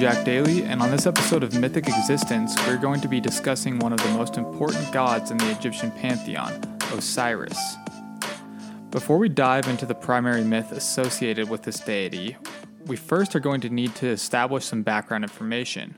Jack Daly, and on this episode of Mythic Existence, we're going to be discussing one of the most important gods in the Egyptian pantheon, Osiris. Before we dive into the primary myth associated with this deity, we first are going to need to establish some background information.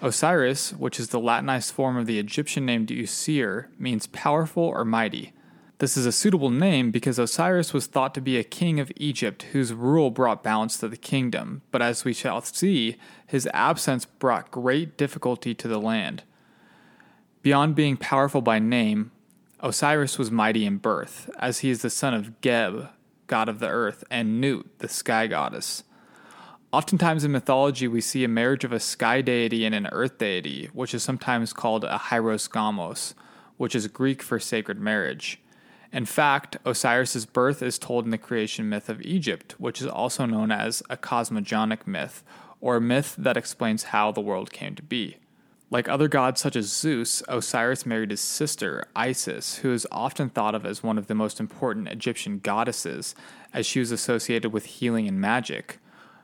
Osiris, which is the Latinized form of the Egyptian name Usir, means powerful or mighty. This is a suitable name because Osiris was thought to be a king of Egypt whose rule brought balance to the kingdom, but as we shall see, his absence brought great difficulty to the land. Beyond being powerful by name, Osiris was mighty in birth, as he is the son of Geb, god of the earth, and Nut, the sky goddess. Oftentimes in mythology, we see a marriage of a sky deity and an earth deity, which is sometimes called a hieros gamos, which is Greek for sacred marriage. In fact, Osiris's birth is told in the creation myth of Egypt, which is also known as a cosmogonic myth, or a myth that explains how the world came to be. Like other gods such as Zeus, Osiris married his sister, Isis, who is often thought of as one of the most important Egyptian goddesses, as she was associated with healing and magic,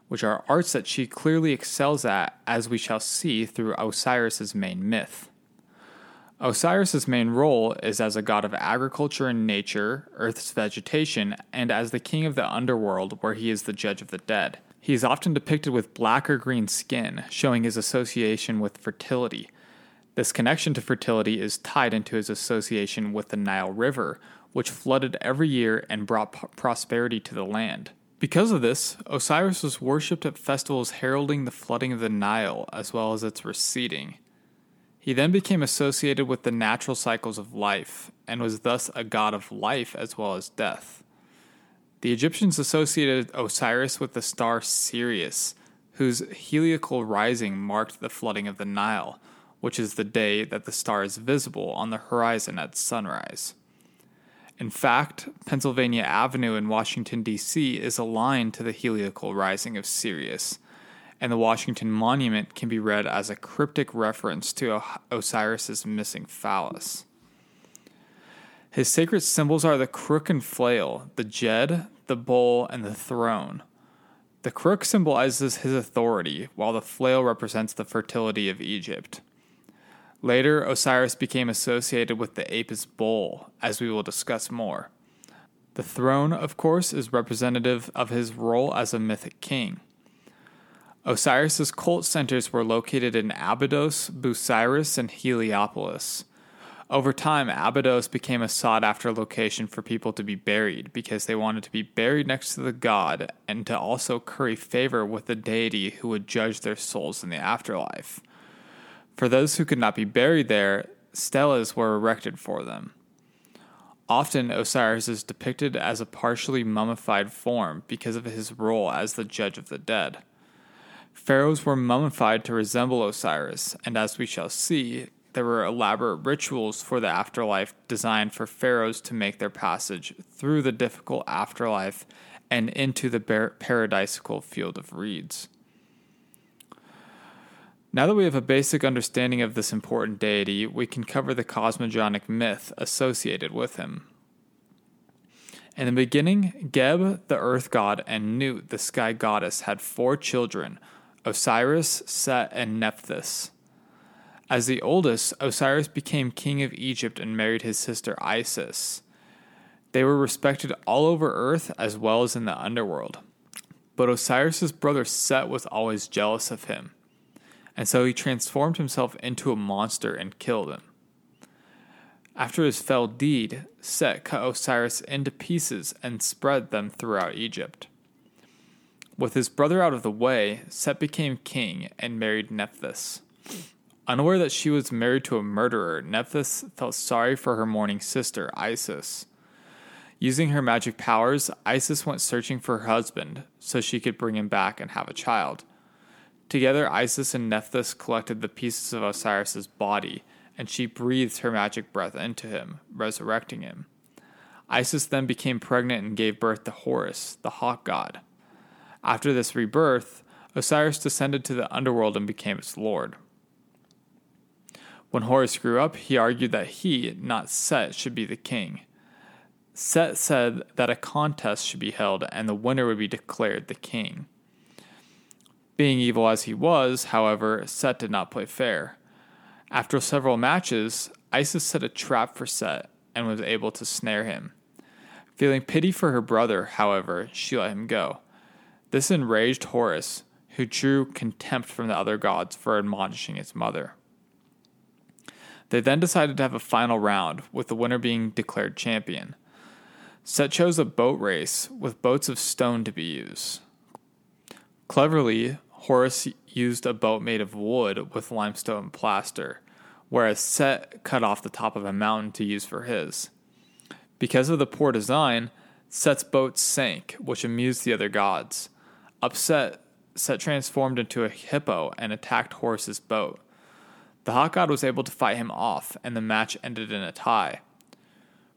which are arts that she clearly excels at, as we shall see through Osiris's main myth. Osiris's main role is as a god of agriculture and nature, Earth's vegetation, and as the king of the underworld, where he is the judge of the dead. He is often depicted with black or green skin, showing his association with fertility. This connection to fertility is tied into his association with the Nile River, which flooded every year and brought p- prosperity to the land. Because of this, Osiris was worshipped at festivals heralding the flooding of the Nile as well as its receding. He then became associated with the natural cycles of life, and was thus a god of life as well as death. The Egyptians associated Osiris with the star Sirius, whose heliacal rising marked the flooding of the Nile, which is the day that the star is visible on the horizon at sunrise. In fact, Pennsylvania Avenue in Washington, D.C. is aligned to the heliacal rising of Sirius, and the Washington Monument can be read as a cryptic reference to Osiris's missing phallus. His sacred symbols are the crook and flail, the djed, the bowl, and the throne. The crook symbolizes his authority, while the flail represents the fertility of Egypt. Later, Osiris became associated with the Apis bull, as we will discuss more. The throne, of course, is representative of his role as a mythic king. Osiris's cult centers were located in Abydos, Busiris, and Heliopolis. Over time, Abydos became a sought after location for people to be buried because they wanted to be buried next to the god and to also curry favor with the deity who would judge their souls in the afterlife. For those who could not be buried there, stelas were erected for them. Often, Osiris is depicted as a partially mummified form because of his role as the judge of the dead. Pharaohs were mummified to resemble Osiris, and as we shall see, there were elaborate rituals for the afterlife designed for pharaohs to make their passage through the difficult afterlife and into the paradisical field of reeds. Now that we have a basic understanding of this important deity, we can cover the cosmogonic myth associated with him. In the beginning, Geb, the earth god, and Nut, the sky goddess, had four children Osiris, Set, and Nephthys. As the oldest, Osiris became king of Egypt and married his sister Isis. They were respected all over earth as well as in the underworld. But Osiris's brother Set was always jealous of him, and so he transformed himself into a monster and killed him. After his fell deed, Set cut Osiris into pieces and spread them throughout Egypt. With his brother out of the way, Set became king and married Nephthys. Unaware that she was married to a murderer, Nephthys felt sorry for her mourning sister, Isis. Using her magic powers, Isis went searching for her husband so she could bring him back and have a child. Together, Isis and Nephthys collected the pieces of Osiris's body, and she breathed her magic breath into him, resurrecting him. Isis then became pregnant and gave birth to Horus, the hawk god. After this rebirth, Osiris descended to the underworld and became its lord. When Horus grew up, he argued that he, not Set, should be the king. Set said that a contest should be held and the winner would be declared the king. Being evil as he was, however, Set did not play fair. After several matches, Isis set a trap for Set and was able to snare him. Feeling pity for her brother, however, she let him go. This enraged Horus, who drew contempt from the other gods for admonishing his mother. They then decided to have a final round, with the winner being declared champion. Set chose a boat race with boats of stone to be used. Cleverly, Horus used a boat made of wood with limestone plaster, whereas Set cut off the top of a mountain to use for his. Because of the poor design, Set's boat sank, which amused the other gods. Upset, Set transformed into a hippo and attacked Horus's boat. The hawk god was able to fight him off, and the match ended in a tie.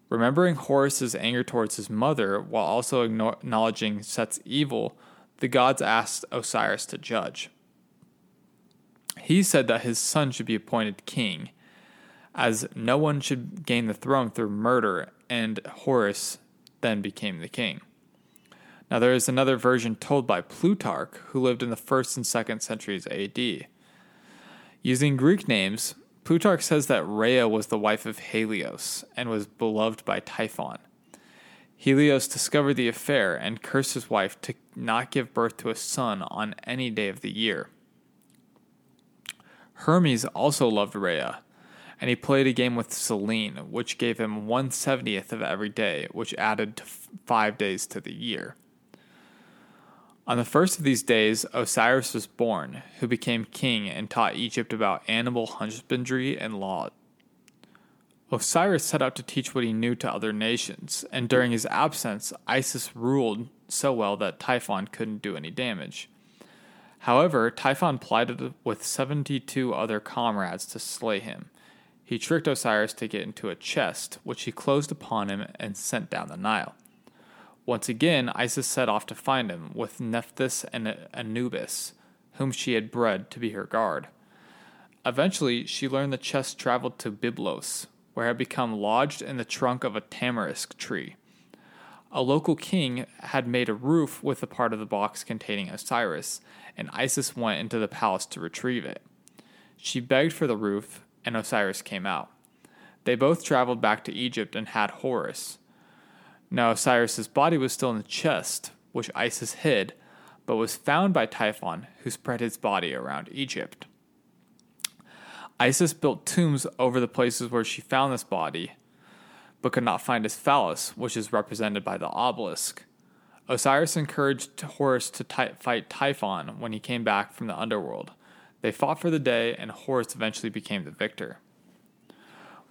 Remembering Horus's anger towards his mother while also acknowledging Set's evil, the gods asked Osiris to judge. He said that his son should be appointed king, as no one should gain the throne through murder, and Horus then became the king. Now, there is another version told by Plutarch, who lived in the 1st and 2nd centuries AD. Using Greek names, Plutarch says that Rhea was the wife of Helios and was beloved by Typhon. Helios discovered the affair and cursed his wife to not give birth to a son on any day of the year. Hermes also loved Rhea, and he played a game with Selene, which gave him one seventieth of every day, which added to five days to the year. On the first of these days, Osiris was born, who became king and taught Egypt about animal husbandry and law. Osiris set out to teach what he knew to other nations, and during his absence, Isis ruled so well that Typhon couldn't do any damage. However, Typhon plotted with 72 other comrades to slay him. He tricked Osiris to get into a chest, which he closed upon him and sent down the Nile. Once again, Isis set off to find him with Nephthys and Anubis, whom she had bred to be her guard. Eventually, she learned the chest traveled to Byblos, where it had become lodged in the trunk of a tamarisk tree. A local king had made a roof with a part of the box containing Osiris, and Isis went into the palace to retrieve it. She begged for the roof, and Osiris came out. They both traveled back to Egypt and had Horus. Now Osiris's body was still in the chest, which Isis hid, but was found by Typhon, who spread his body around Egypt. Isis built tombs over the places where she found this body, but could not find his phallus, which is represented by the obelisk. Osiris encouraged Horus to ty- fight Typhon when he came back from the underworld. They fought for the day, and Horus eventually became the victor.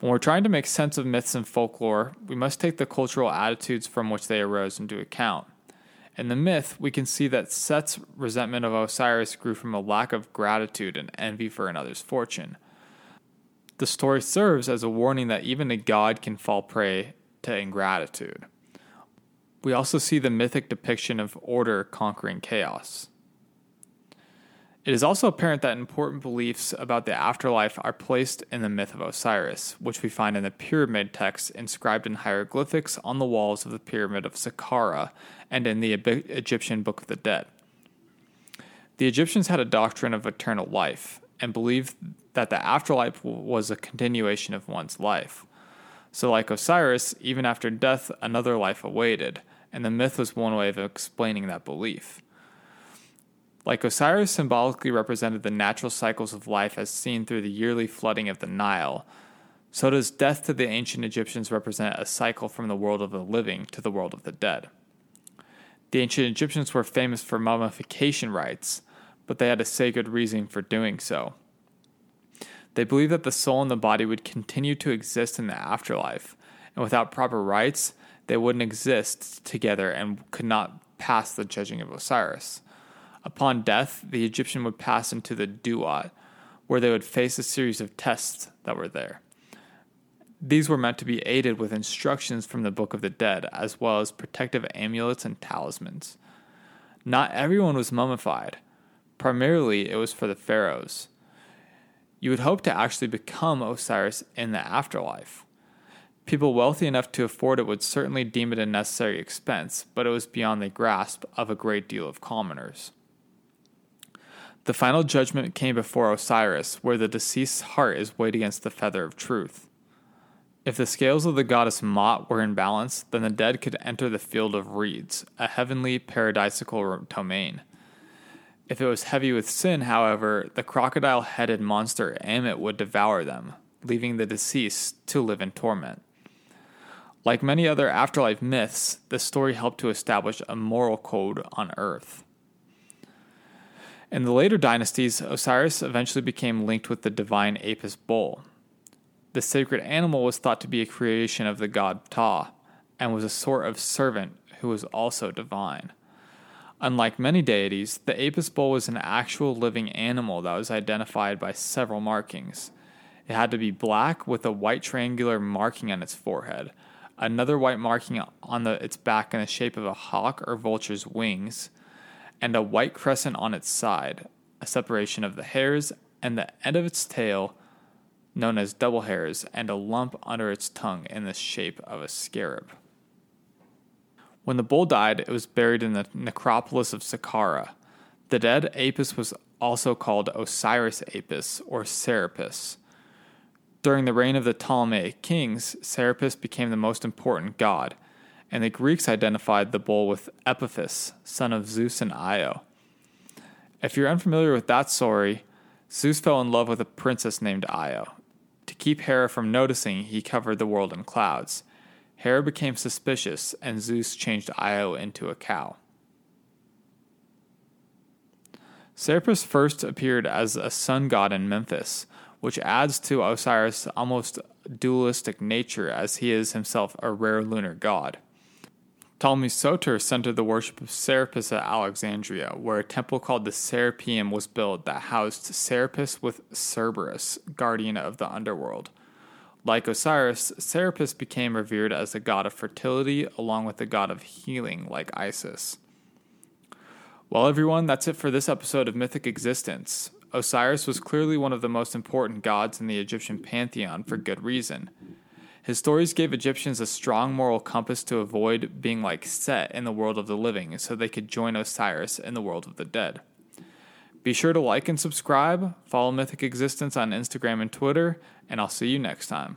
When we're trying to make sense of myths and folklore, we must take the cultural attitudes from which they arose into account. In the myth, we can see that Set's resentment of Osiris grew from a lack of gratitude and envy for another's fortune. The story serves as a warning that even a god can fall prey to ingratitude. We also see the mythic depiction of order conquering chaos. It is also apparent that important beliefs about the afterlife are placed in the myth of Osiris, which we find in the pyramid texts inscribed in hieroglyphics on the walls of the pyramid of Saqqara and in the Egyptian Book of the Dead. The Egyptians had a doctrine of eternal life and believed that the afterlife was a continuation of one's life. So, like Osiris, even after death, another life awaited, and the myth was one way of explaining that belief. Like Osiris symbolically represented the natural cycles of life as seen through the yearly flooding of the Nile, so does death to the ancient Egyptians represent a cycle from the world of the living to the world of the dead. The ancient Egyptians were famous for mummification rites, but they had a sacred reason for doing so. They believed that the soul and the body would continue to exist in the afterlife, and without proper rites, they wouldn't exist together and could not pass the judging of Osiris. Upon death, the Egyptian would pass into the duat, where they would face a series of tests that were there. These were meant to be aided with instructions from the Book of the Dead, as well as protective amulets and talismans. Not everyone was mummified. Primarily, it was for the pharaohs. You would hope to actually become Osiris in the afterlife. People wealthy enough to afford it would certainly deem it a necessary expense, but it was beyond the grasp of a great deal of commoners. The final judgment came before Osiris, where the deceased's heart is weighed against the feather of truth. If the scales of the goddess Maat were in balance, then the dead could enter the field of reeds, a heavenly paradisical domain. If it was heavy with sin, however, the crocodile headed monster Ammit would devour them, leaving the deceased to live in torment. Like many other afterlife myths, this story helped to establish a moral code on Earth. In the later dynasties, Osiris eventually became linked with the divine Apis bull. The sacred animal was thought to be a creation of the god Ptah, and was a sort of servant who was also divine. Unlike many deities, the Apis bull was an actual living animal that was identified by several markings. It had to be black with a white triangular marking on its forehead, another white marking on the, its back in the shape of a hawk or vulture's wings, and a white crescent on its side, a separation of the hairs, and the end of its tail, known as double hairs, and a lump under its tongue in the shape of a scarab. When the bull died, it was buried in the necropolis of Saqqara. The dead Apis was also called Osiris Apis or Serapis. During the reign of the Ptolemaic kings, Serapis became the most important god, and the Greeks identified the bull with Epaphus, son of Zeus and Io. If you're unfamiliar with that story, Zeus fell in love with a princess named Io. To keep Hera from noticing, he covered the world in clouds. Hera became suspicious, and Zeus changed Io into a cow. Serapis first appeared as a sun god in Memphis, which adds to Osiris' almost dualistic nature as he is himself a rare lunar god. Ptolemy Soter centered the worship of Serapis at Alexandria, where a temple called the Serapeum was built that housed Serapis with Cerberus, guardian of the underworld. Like Osiris, Serapis became revered as the god of fertility along with the god of healing, like Isis. Well, everyone, that's it for this episode of Mythic Existence. Osiris was clearly one of the most important gods in the Egyptian pantheon for good reason. His stories gave Egyptians a strong moral compass to avoid being like Set in the world of the living so they could join Osiris in the world of the dead. Be sure to like and subscribe, follow Mythic Existence on Instagram and Twitter, and I'll see you next time.